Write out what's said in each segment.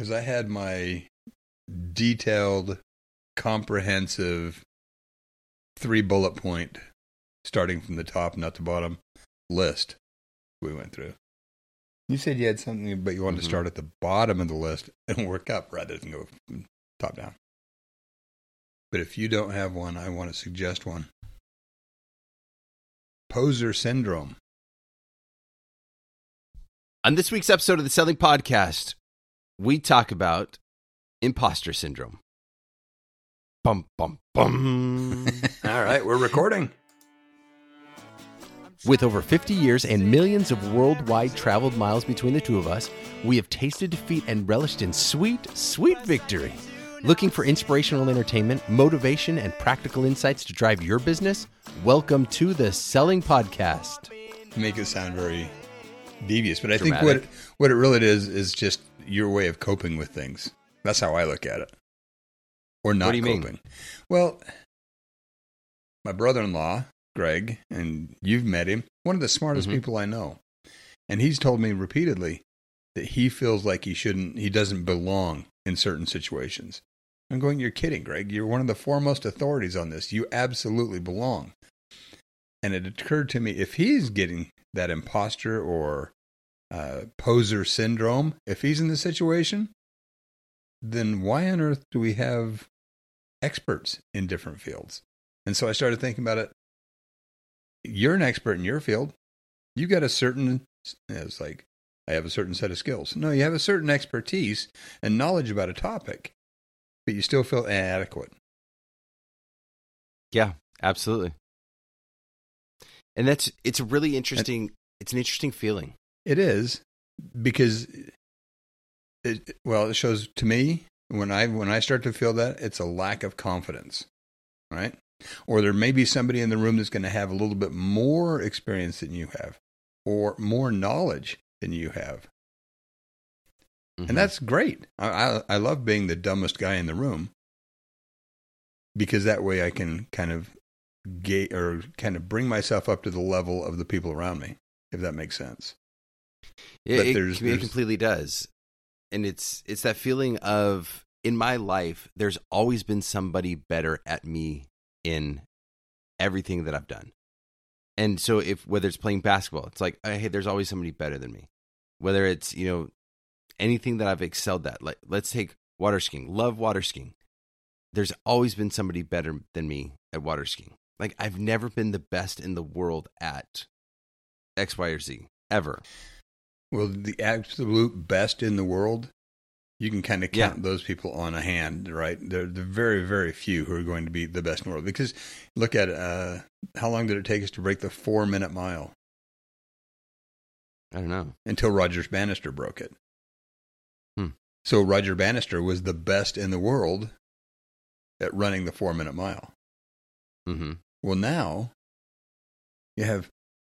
because I had my detailed, comprehensive three bullet point, starting from the top, not the bottom, list we went through. You said you had something, but you wanted Mhm. to start at the bottom of the list and work up rather than go top down. But if you don't have one, I want to suggest one. Poser syndrome. On this week's episode of the Selling Podcast, we talk about imposter syndrome. Bum, bum, bum. All right, we're recording. With over 50 years and millions of worldwide traveled miles between the two of us, we have tasted defeat and relished in sweet, sweet victory. Looking for inspirational entertainment, motivation, and practical insights to drive your business? Welcome to the Selling Podcast. Make it sound very devious, but I think what what it really is is just your way of coping with things. That's how I look at it, or not you mean? coping. Well, my brother-in-law, Greg, and you've met him, one of the smartest Mhm. people I know, and he's told me repeatedly that he feels like he shouldn't, he doesn't belong in certain situations. I'm going, you're kidding, Greg. You're one of the foremost authorities on this. You absolutely belong. And it occurred to me if he's getting that imposter or uh, poser syndrome, if he's in the situation, then why on earth do we have experts in different fields? And so I started thinking about it. You're an expert in your field. You got a certain, it's like, I have a certain set of skills. No, you have a certain expertise and knowledge about a topic, but you still feel inadequate. Yeah, absolutely. And that's it's a really interesting it's an interesting feeling. It is because it well, it shows to me when I when I start to feel that it's a lack of confidence, right? Or there may be somebody in the room that's going to have a little bit more experience than you have, or more knowledge than you have, Mhm. and that's great. I, I I love being the dumbest guy in the room because that way I can kind of gate or kind of bring myself up to the level of the people around me, if that makes sense. It, But it, there's- it completely does, and it's it's that feeling of in my life. There's always been somebody better at me in everything that I've done, and so if whether it's playing basketball, it's like hey, there's always somebody better than me. Whether it's you know anything that I've excelled at, like let's take water skiing. Love water skiing. There's always been somebody better than me at water skiing. Like I've never been the best in the world at X, Y, or Z ever. Well, the absolute best in the world, you can kind of Yeah. count those people on a hand, right? They're the very, very few who are going to be the best in the world. Because look at uh, how long did it take us to break the four minute mile I don't know. until Roger Bannister broke it? Hmm. So Roger Bannister was the best in the world at running the four minute mile. hmm Well, now you have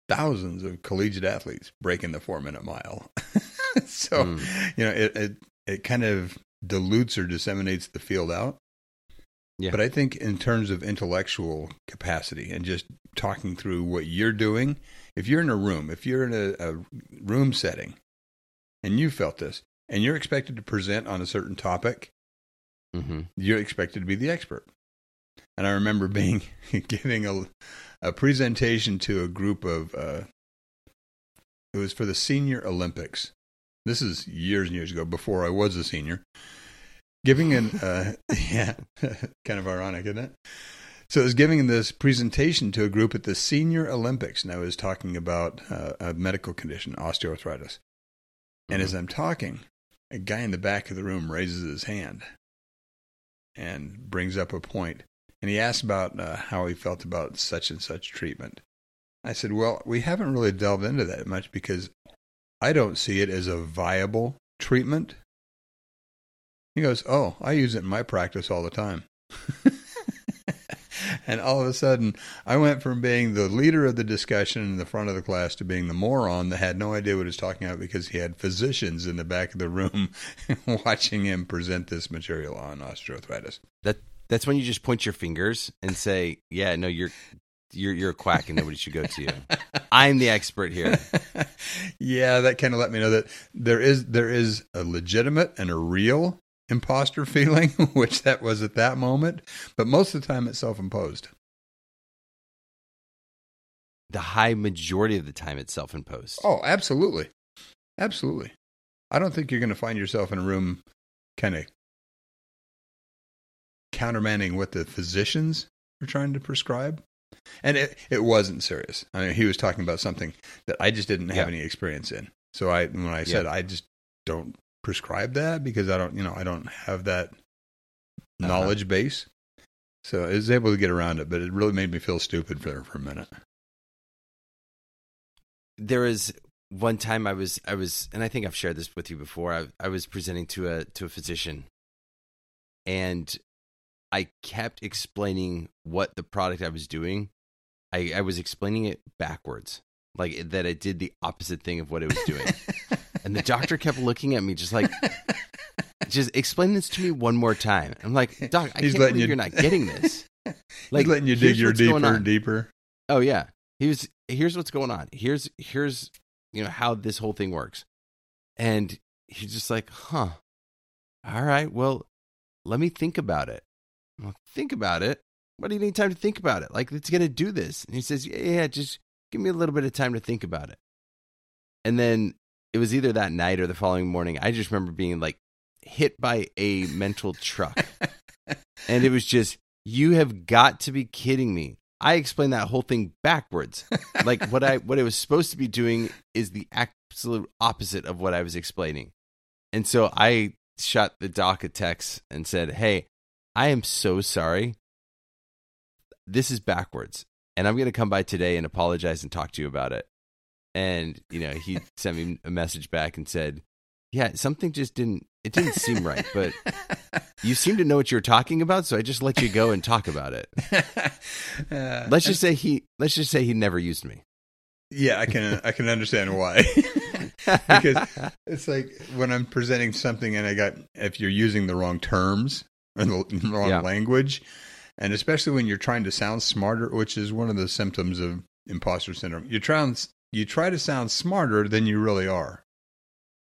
thousands of collegiate athletes breaking the four minute mile. so, Mm. you know, it, it, it kind of dilutes or disseminates the field out. Yeah. But I think in terms of intellectual capacity and just talking through what you're doing, if you're in a room, if you're in a, a room setting and you felt this and you're expected to present on a certain topic, hmm you're expected to be the expert. And I remember being giving a a presentation to a group of uh, it was for the Senior Olympics. This is years and years ago, before I was a senior. Giving an uh, yeah, kind of ironic, isn't it? So I was giving this presentation to a group at the Senior Olympics, and I was talking about uh, a medical condition, osteoarthritis. And as I'm talking, a guy in the back of the room raises his hand and brings up a point. And he asked about uh, how he felt about such and such treatment. I said, Well, we haven't really delved into that much because I don't see it as a viable treatment. He goes, Oh, I use it in my practice all the time. and all of a sudden, I went from being the leader of the discussion in the front of the class to being the moron that had no idea what he was talking about because he had physicians in the back of the room watching him present this material on osteoarthritis. That that's when you just point your fingers and say, "Yeah, no, you're you're you're a quack and nobody should go to you. I'm the expert here. yeah, that kind of let me know that there is there is a legitimate and a real imposter feeling, which that was at that moment, but most of the time it's self-imposed. The high majority of the time it's self-imposed. Oh, absolutely. Absolutely. I don't think you're going to find yourself in a room kind of countermanding what the physicians are trying to prescribe. And it, it wasn't serious. I mean, he was talking about something that I just didn't have Yeah. any experience in. So I, when I said Yeah. I just don't prescribe that because I don't, you know, I don't have that Uh-huh. knowledge base. So I was able to get around it, but it really made me feel stupid for for a minute. there was one time I was I was and I think I've shared this with you before. I I was presenting to a to a physician and I kept explaining what the product I was doing. I, I was explaining it backwards. Like that I did the opposite thing of what it was doing. and the doctor kept looking at me just like just explain this to me one more time. I'm like, Doc, I He's can't believe you- you're not getting this. Like letting you dig your deeper and deeper. Oh yeah. He was here's what's going on. Here's here's you know how this whole thing works. And he's just like, huh. All right, well, let me think about it. I'm think about it. What do you need time to think about it? Like it's gonna do this. And he says, Yeah, yeah, just give me a little bit of time to think about it. And then it was either that night or the following morning. I just remember being like hit by a mental truck. And it was just, you have got to be kidding me. I explained that whole thing backwards. Like what I what I was supposed to be doing is the absolute opposite of what I was explaining. And so I shot the doc a text and said, "Hey, I am so sorry. This is backwards, and I'm going to come by today and apologize and talk to you about it." And you know, he sent me a message back and said, "Yeah, something just didn't it didn't seem right, but you seem to know what you're talking about, so I just let you go and talk about it." Uh, Let's just say he let's just say he never used me. yeah, I can I can understand why. because it's like when I'm presenting something and I got if you're using the wrong terms or the wrong Yeah. language, and especially when you're trying to sound smarter, which is one of the symptoms of imposter syndrome. You try you try to sound smarter than you really are,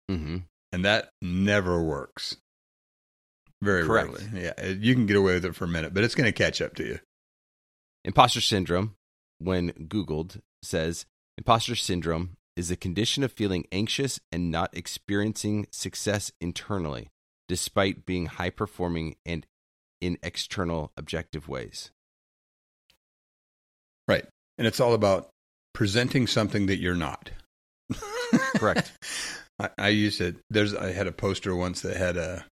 hmm and that never works. Very Correct. rarely. Yeah, you can get away with it for a minute, but it's going to catch up to you. Imposter syndrome, when Googled, says imposter syndrome is a condition of feeling anxious and not experiencing success internally, despite being high performing and in external objective ways. Right. And it's all about presenting something that you're not. Correct. I, I used to there's I had a poster once that had a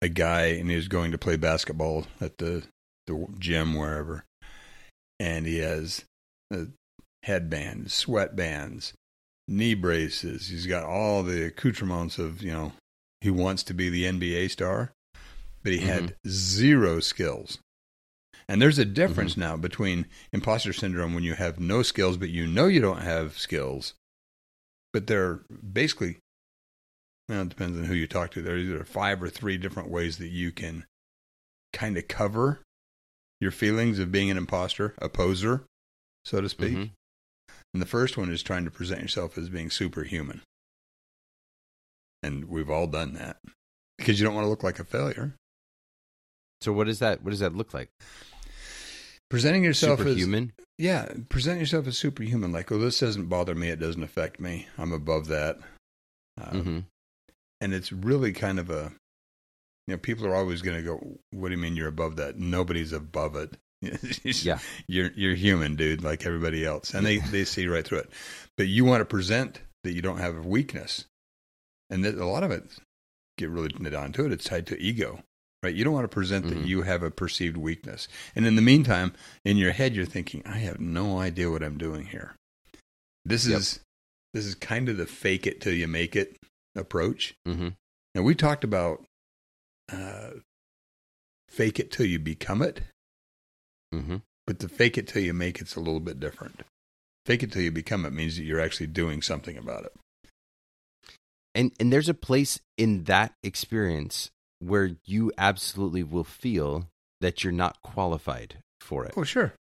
a guy and he was going to play basketball at the the gym wherever. And he has uh, a headband, sweatbands, knee braces. He's got all the accoutrements of, you know, he wants to be the NBA star, but he had zero skills. And there's a difference now between imposter syndrome when you have no skills, but you know you don't have skills. But there are basically, well, it depends on who you talk to. There are either five or three different ways that you can kind of cover your feelings of being an imposter, a poser, so to speak. Mhm. And the first one is trying to present yourself as being superhuman. And we've all done that because you don't want to look like a failure. So what does that what does that look like? Presenting yourself as Superhuman? yeah, present yourself as superhuman. Like, oh, this doesn't bother me. It doesn't affect me. I'm above that. Uh, hmm And it's really kind of a, you know, people are always going to go, "What do you mean you're above that?" Nobody's above it. Yeah. you're you're human, dude, like everybody else, and they they see right through it. But you want to present that you don't have a weakness, and a lot of it, get really down it, it's tied to ego, right? You don't want to present that Mhm. you have a perceived weakness, and in the meantime, in your head, you're thinking, "I have no idea what I'm doing here." This Yep. is this is kind of the fake it till you make it approach. hmm Now we talked about uh, fake it till you become it, hmm but the fake it till you make it's a little bit different. Fake it till you become it means that you're actually doing something about it. And and there's a place in that experience where you absolutely will feel that you're not qualified for it. Oh, sure.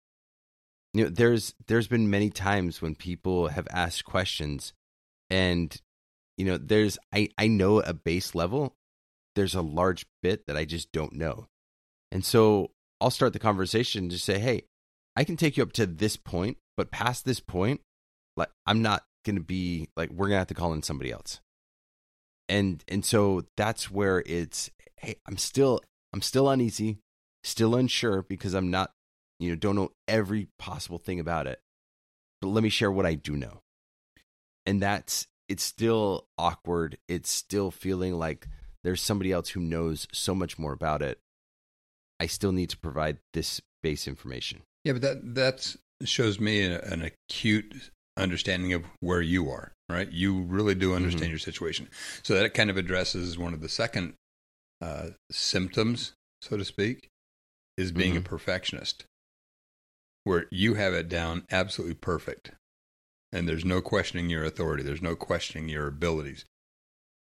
you know there's there's been many times when people have asked questions and you know there's i i know a base level there's a large bit that i just don't know and so i'll start the conversation and just say hey i can take you up to this point but past this point like i'm not gonna be like we're gonna have to call in somebody else and and so that's where it's hey i'm still i'm still uneasy still unsure because i'm not you know don't know every possible thing about it. But let me share what i do know. And that's it's still awkward. It's still feeling like there's somebody else who knows so much more about it. I still need to provide this base information. Yeah, but that that's shows me an acute understanding of where you are. Right, you really do understand Mhm. your situation. So that kind of addresses one of the second uh, symptoms, so to speak, is being a Mhm. perfectionist, where you have it down absolutely perfect, and there's no questioning your authority. There's no questioning your abilities.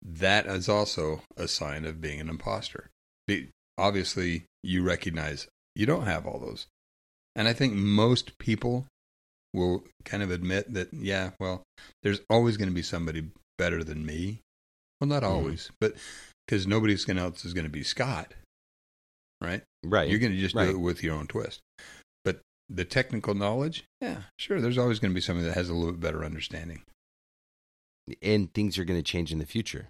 That is also a sign of being an imposter. Be, obviously, you recognize you don't have all those. And I think most people will kind of admit that, yeah, well, there's always going to be somebody better than me. Well, not Mhm. always, but because nobody's gonna else is going to be Scott, right? right You're going to just right. do it with your own twist. But the technical knowledge, yeah, sure, there's always going to be somebody that has a little bit better understanding. and things are going to change in the future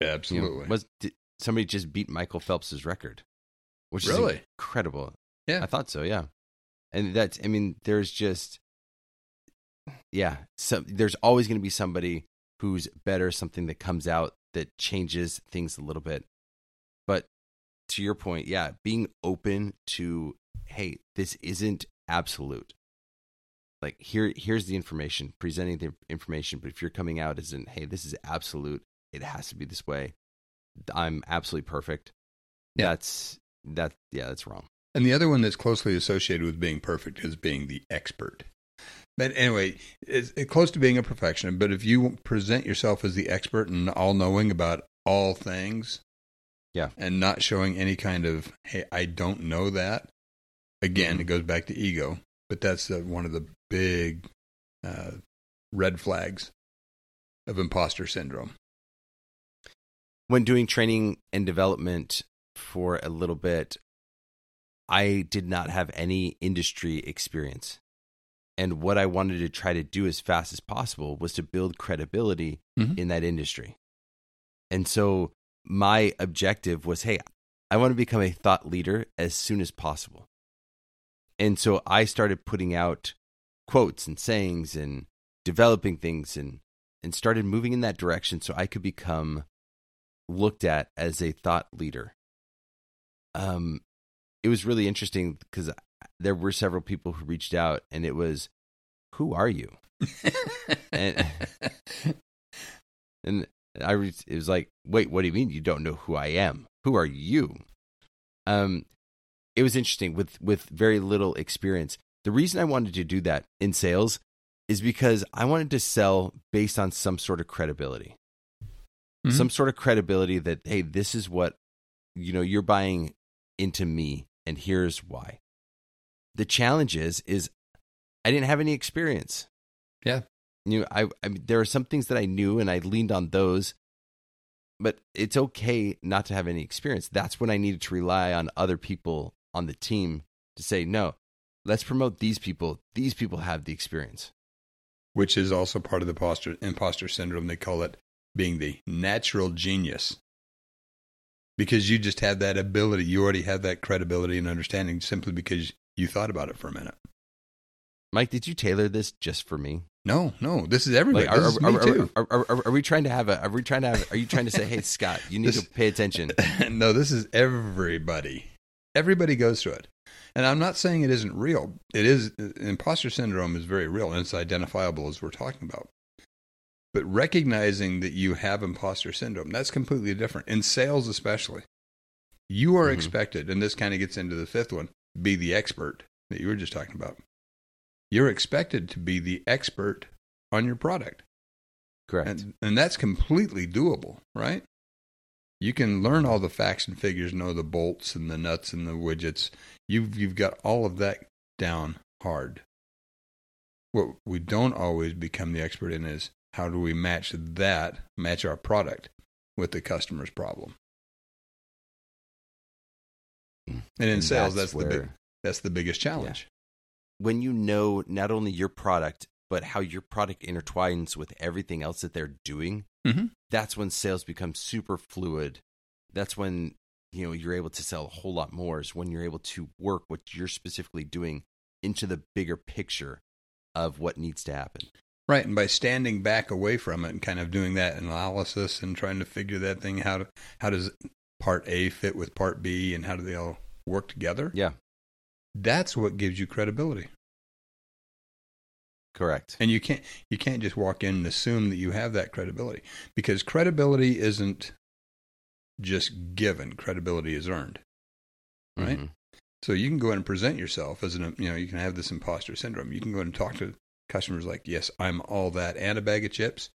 You know, Absolutely. was did, somebody just beat michael phelps's record which Really? is incredible Yeah. i thought so yeah and that's i mean there's just yeah so there's always going to be somebody who's better something that comes out that changes things a little bit but to your point yeah being open to hey this isn't absolute like here here's the information presenting the information but if you're coming out as in hey this is absolute it has to be this way i'm absolutely perfect Yeah. that's that yeah that's wrong And the other one that's closely associated with being perfect is being the expert. But anyway, it's, close to being a perfectionist. But if you present yourself as the expert and all knowing about all things, Yeah. and not showing any kind of hey, I don't know that. Again, Mhm. it goes back to ego. But that's uh, one of the big uh, red flags of imposter syndrome. when doing training and development for a little bit, I did not have any industry experience. And what I wanted to try to do as fast as possible was to build credibility Mhm. in that industry. And so my objective was hey, I want to become a thought leader as soon as possible. And so I started putting out quotes and sayings and developing things and and started moving in that direction so I could become looked at as a thought leader. Um, it was really interesting because there were several people who reached out, and it was, "Who are you?" And- And I re- it was like, "Wait, what do you mean you don't know who I am? Who are you?" Um, it was interesting with with very little experience. The reason I wanted to do that in sales is because I wanted to sell based on some sort of credibility Mhm. some sort of credibility that hey this is what you know you're buying into me and here's why the challenge is is i didn't have any experience Yeah. you know i, I mean, there are some things that i knew and i leaned on those but it's okay not to have any experience that's when i needed to rely on other people on the team to say no let's promote these people these people have the experience which is also part of the imposter, imposter syndrome. They call it being the natural genius. Because you just have that ability. You already have that credibility and understanding simply because you thought about it for a minute. mike did you tailor this just for me No, no, this is everybody. Like, are, this are, are, we trying to have a? Are we trying to have? Are you trying to say, hey, Scott, you need This- to pay attention? no, this is everybody. Everybody goes through it. And I'm not saying it isn't real. It is imposter syndrome is very real and it's identifiable as we're talking about. But recognizing that you have imposter syndrome, that's completely different. In sales especially. You are Mhm. expected, and this kind of gets into the fifth one, be the expert that you were just talking about. You're expected to be the expert on your product. Correct. And, and that's completely doable, right? You can learn all the facts and figures, know the bolts and the nuts and the widgets. You've you've got all of that down hard. What we don't always become the expert in is how do we match that, match our product with the customer's problem. And in And sales, that's, the big, that's the biggest challenge. when you know not only your product but how your product intertwines with everything else that they're doing Mhm. that's when sales become super fluid that's when you know you're able to sell a whole lot more is when you're able to work what you're specifically doing into the bigger picture of what needs to happen Right, and by standing back away from it and kind of doing that analysis and trying to figure that thing how to, how does part A fit with part B and how do they all work together? yeah That's what gives you credibility. correct And you can't you can't just walk in and assume that you have that credibility because credibility isn't just given, credibility is earned. Right? Mhm. So you can go in and present yourself as an you know, you can have this imposter syndrome. You can go in and talk to customers like, "Yes, I'm all that and a bag of chips."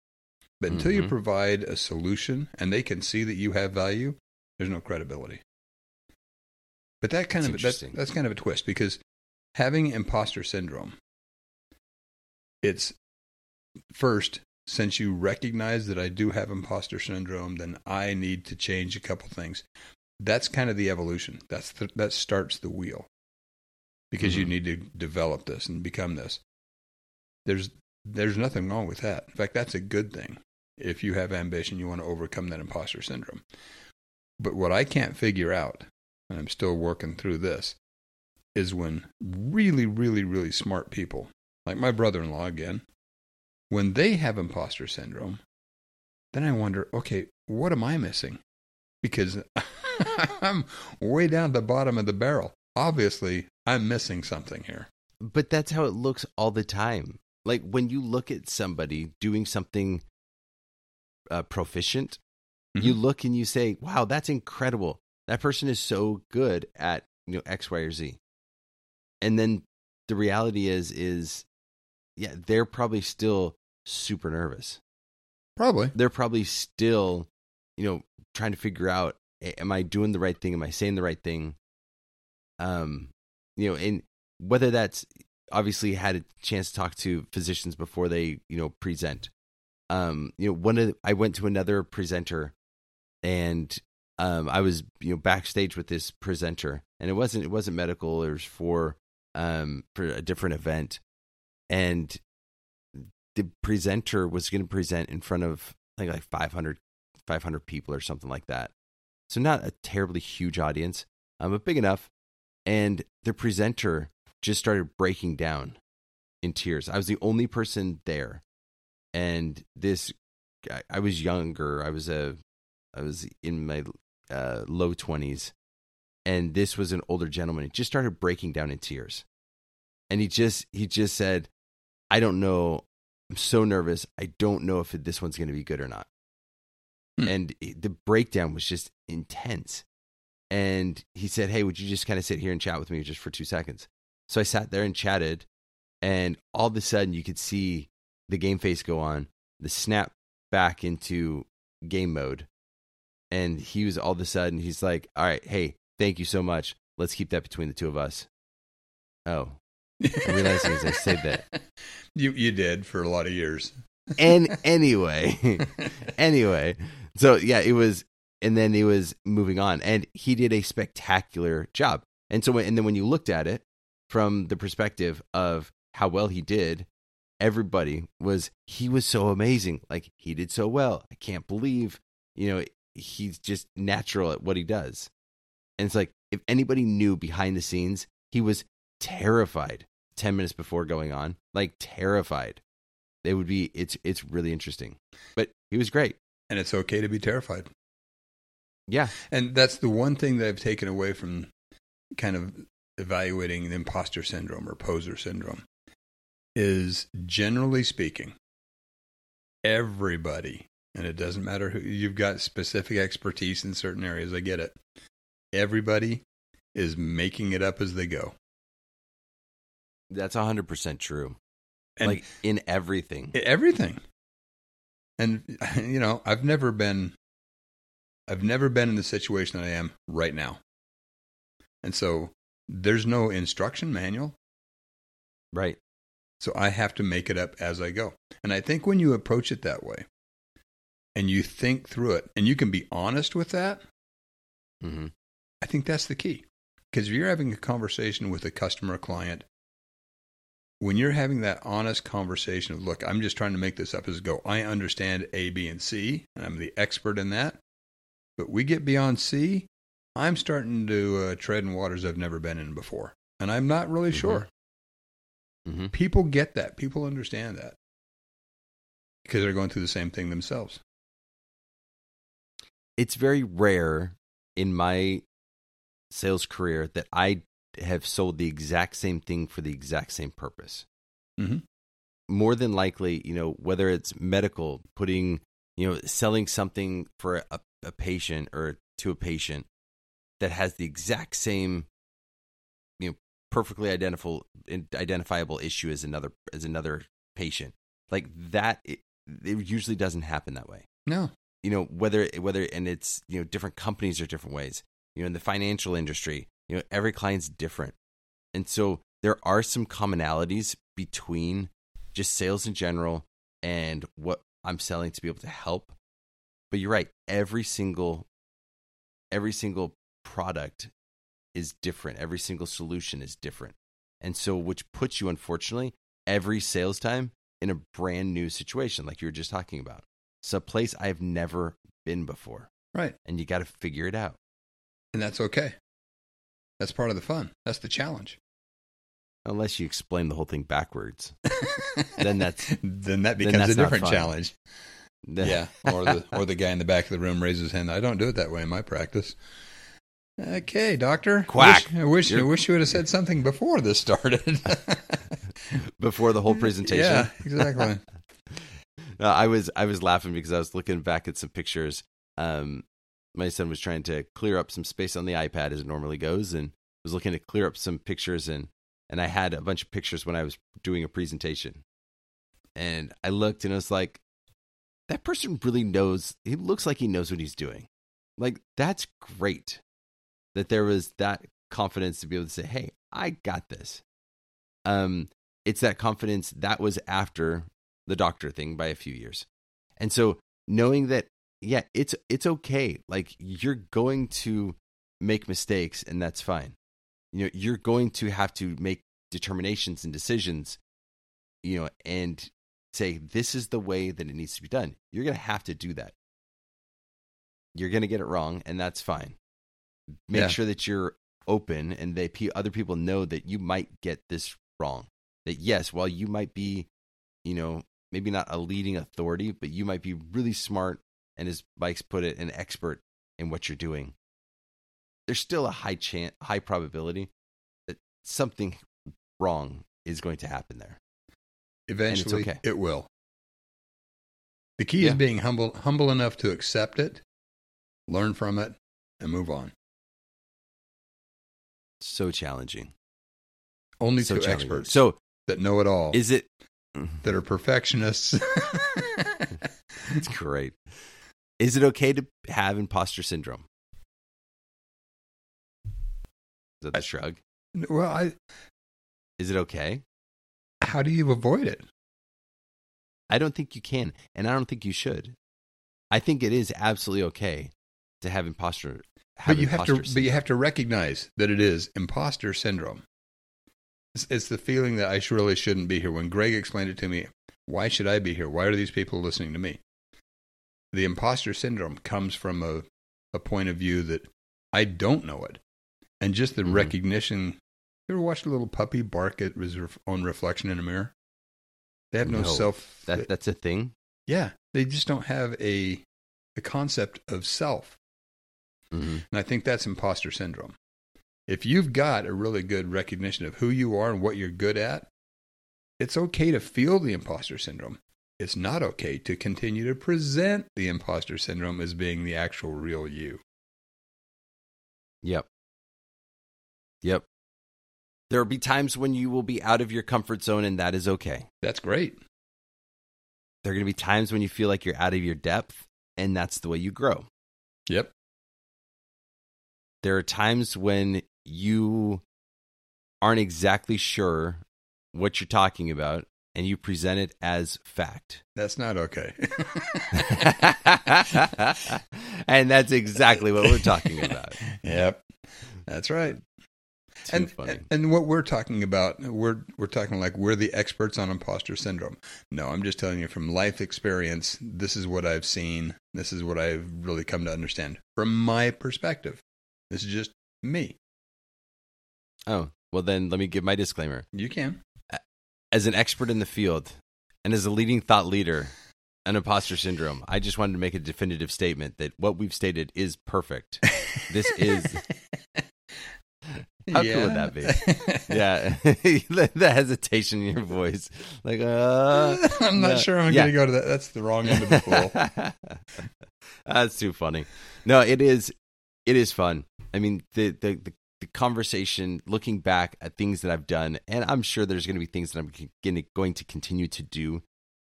But until you Mhm. provide a solution and they can see that you have value, there's no credibility. But that kind That's of that's, that's kind of a twist because having imposter syndrome, it's first since you recognize that I do have imposter syndrome, then I need to change a couple things. That's kind of the evolution. That's the, that starts the wheel because you Mhm. need to develop this and become this. There's there's nothing wrong with that. In fact, that's a good thing. If you have ambition, you want to overcome that imposter syndrome. But what I can't figure out, and I'm still working through this, is when really, really, really smart people, like my brother in law again, when they have imposter syndrome, then I wonder, okay, what am I missing? Because I'm way down at the bottom of the barrel. Obviously, I'm missing something here. But that's how it looks all the time. Like when you look at somebody doing something uh, proficient, you Mhm. look and you say, "Wow, that's incredible. That person is so good at you know X, Y, or Z." And then the reality is, is yeah, they're probably still super nervous. Probably. They're probably still, you know, trying to figure out, am I doing the right thing? Am I saying the right thing? Um, you know, and whether that's obviously had a chance to talk to physicians before they, you know, present. Um, you know, one of the, I went to another presenter and um I was, you know, backstage with this presenter and it wasn't it wasn't medical, it was for um for a different event. And the presenter was going to present in front of I think like 500 500 people or something like that. So not a terribly huge audience, um, but big enough. And the presenter just started breaking down in tears. I was the only person there, and this I, I was younger. I was a I was in my uh, low twenties, and this was an older gentleman. He just started breaking down in tears, and he just he just said, "I don't know. I'm so nervous. I don't know if this one's going to be good or not." Hmm. And the breakdown was just intense. And he said, "Hey, would you just kind of sit here and chat with me just for two seconds?" So I sat there and chatted, and all of a sudden you could see the game face go on, the snap back into game mode, and he was all of a sudden he's like, "All right, hey, thank you so much. Let's keep that between the two of us." Oh, I realized as I said that. You you did for a lot of years. and anyway, anyway, so yeah, it was, and then he was moving on, and he did a spectacular job. And so, when, and then when you looked at it from the perspective of how well he did, everybody was he was so amazing. Like he did so well. I can't believe, you know, he's just natural at what he does. And it's like if anybody knew behind the scenes, he was terrified 10 minutes before going on, like terrified. It would be it's it's really interesting. But he was great. and it's okay to be terrified. Yeah. And that's the one thing that I've taken away from kind of evaluating the imposter syndrome or poser syndrome is generally speaking, everybody, and it doesn't matter who you've got specific expertise in certain areas, I get it. Everybody is making it up as they go. That's 100% true. And like in everything. everything. And you know, I've never been I've never been in the situation that I am right now. And so there's no instruction manual. right. So I have to make it up as I go. And I think when you approach it that way and you think through it and you can be honest with that, hmm I think that's the key. Because if you're having a conversation with a customer or client, when you're having that honest conversation of, look, I'm just trying to make this up as I go. I understand A, B, and C, and I'm the expert in that. But we get beyond C, I'm starting to uh, tread in waters I've never been in before. And I'm not really Mhm. sure. hmm People get that. People understand that because they're going through the same thing themselves. It's very rare in my sales career that I have sold the exact same thing for the exact same purpose. Mhm. More than likely, you know, whether it's medical, putting, you know, selling something for a, a patient or to a patient that has the exact same, you know, perfectly identifiable identifiable issue as another as another patient. Like that, it, it usually doesn't happen that way No. You know whether whether and it's you know different companies are different ways. You know in the financial industry you know every client's different. And so there are some commonalities between just sales in general and what i'm selling to be able to help. But you're right every single every single product is different. Every single solution is different. And so which puts you unfortunately every sales time in a brand new situation like you were just talking about it's a place I've never been before, Right. and you got to figure it out. And that's okay. That's part of the fun. That's the challenge. Unless you explain the whole thing backwards, Then that's- then that then becomes that's a different challenge. yeah, or the or the guy in the back of the room raises his hand. I don't do it that way in my practice. Okay, doctor. Quack. I wish I wish, I wish you would have said something before this started. before the whole presentation. Yeah, exactly. No, I was I was laughing because I was looking back at some pictures. Um, my son was trying to clear up some space on the iPad as it normally goes, and was looking to clear up some pictures and and I had a bunch of pictures when I was doing a presentation, and I looked and I was like, that person really knows. He looks like he knows what he's doing. Like that's great that there was that confidence to be able to say, "Hey, I got this." Um, it's that confidence that was after the doctor thing by a few years. And so knowing that yeah, it's it's okay. Like you're going to make mistakes and that's fine. You know, you're going to have to make determinations and decisions, you know, and say this is the way that it needs to be done. You're going to have to do that. You're going to get it wrong and that's fine. Make Yeah. sure that you're open and they other people know that you might get this wrong. That yes, while you might be, you know, maybe not a leading authority, but you might be really smart and as Mike's put it, an expert in what you're doing. There's still a high chance, high probability that something wrong is going to happen there. Eventually, okay. it will. The key Yeah. is being humble, humble enough to accept it, learn from it, and move on. So challenging. Only so to challenging. experts So that know it all, is it? That are perfectionists. It's great. Is it okay to have imposter syndrome? Is that the shrug? well, I, Is it okay? how do you avoid it? I don't think you can, and I don't think you should. I think it is absolutely okay to have imposter. Have but you have to, imposter but you have to recognize that it is imposter syndrome. It's, it's the feeling that I really shouldn't be here. When Greg explained it to me, why should I be here? Why are these people listening to me? The imposter syndrome comes from a, a point of view that I don't know it, and just the Mhm. recognition. You ever watched a little puppy bark at his own reflection in a mirror? They have no, No. self. that that's a thing. yeah, they just don't have a a concept of self. hmm And I think that's imposter syndrome. If you've got a really good recognition of who you are and what you're good at, it's okay to feel the imposter syndrome. It's not okay to continue to present the imposter syndrome as being the actual real you. Yep. Yep. There will be times when you will be out of your comfort zone, and that is okay. That's great. There are going to be times when you feel like you're out of your depth, and that's the way you grow. Yep. There are times when you aren't exactly sure what you're talking about and you present it as fact. That's not okay. and that's exactly what we're talking about. Yep. That's right. Too and, funny. and what we're talking about, we're we're talking like we're the experts on imposter syndrome. No, I'm just telling you from life experience. This is what I've seen. This is what I've really come to understand from my perspective. This is just me. Oh, well, then let me give my disclaimer. You can. As an expert in the field and as a leading thought leader on imposter syndrome, I just wanted to make a definitive statement that what we've stated is perfect. This is. How cool would that be? Yeah. the hesitation in your voice. Like, uh. I'm not no. sure I'm Yeah. going to go to that. That's the wrong end of the pool. That's too funny. No, it is. It is fun. I mean, the the the, the conversation, looking back at things that I've done, and I'm sure there's going to be things that I'm gonna, going to continue to do.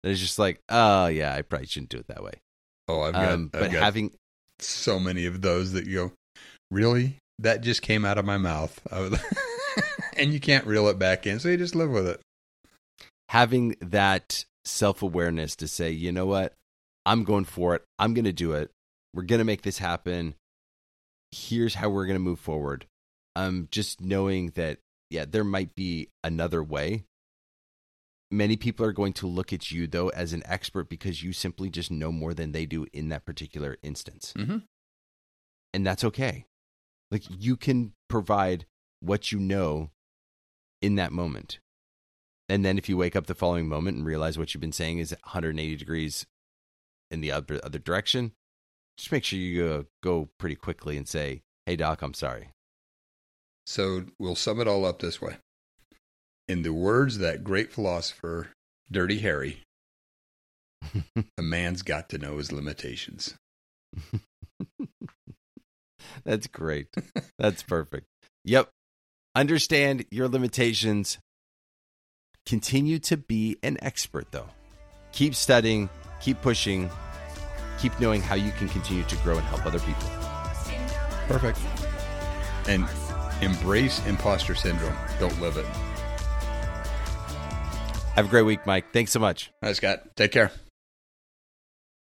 That is just like, oh yeah, I probably shouldn't do it that way. Oh, I've got, Um, I've but got having so many of those that you go, really? That just came out of my mouth. And you can't reel it back in, so you just live with it. having that self awareness to say, you know what, I'm going for it. I'm going to do it. We're going to make this happen. Here's how we're going to move forward. Um, just knowing that, yeah, there might be another way. Many people are going to look at you though as an expert because you simply just know more than they do in that particular instance. Mm-hmm. And that's okay. Like you can provide what you know in that moment. And then if you wake up the following moment and realize what you've been saying is 180 degrees in the other other direction, just make sure you go, go pretty quickly and say, "Hey doc, I'm sorry." So we'll sum it all up this way. In the words of that great philosopher, Dirty Harry, a man's got to know his limitations. That's great. That's perfect. Yep. Understand your limitations. Continue to be an expert, though. Keep studying, keep pushing, keep knowing how you can continue to grow and help other people. Perfect. And embrace imposter syndrome. Don't live it. Have a great week, Mike. Thanks so much. All right, Scott. Take care.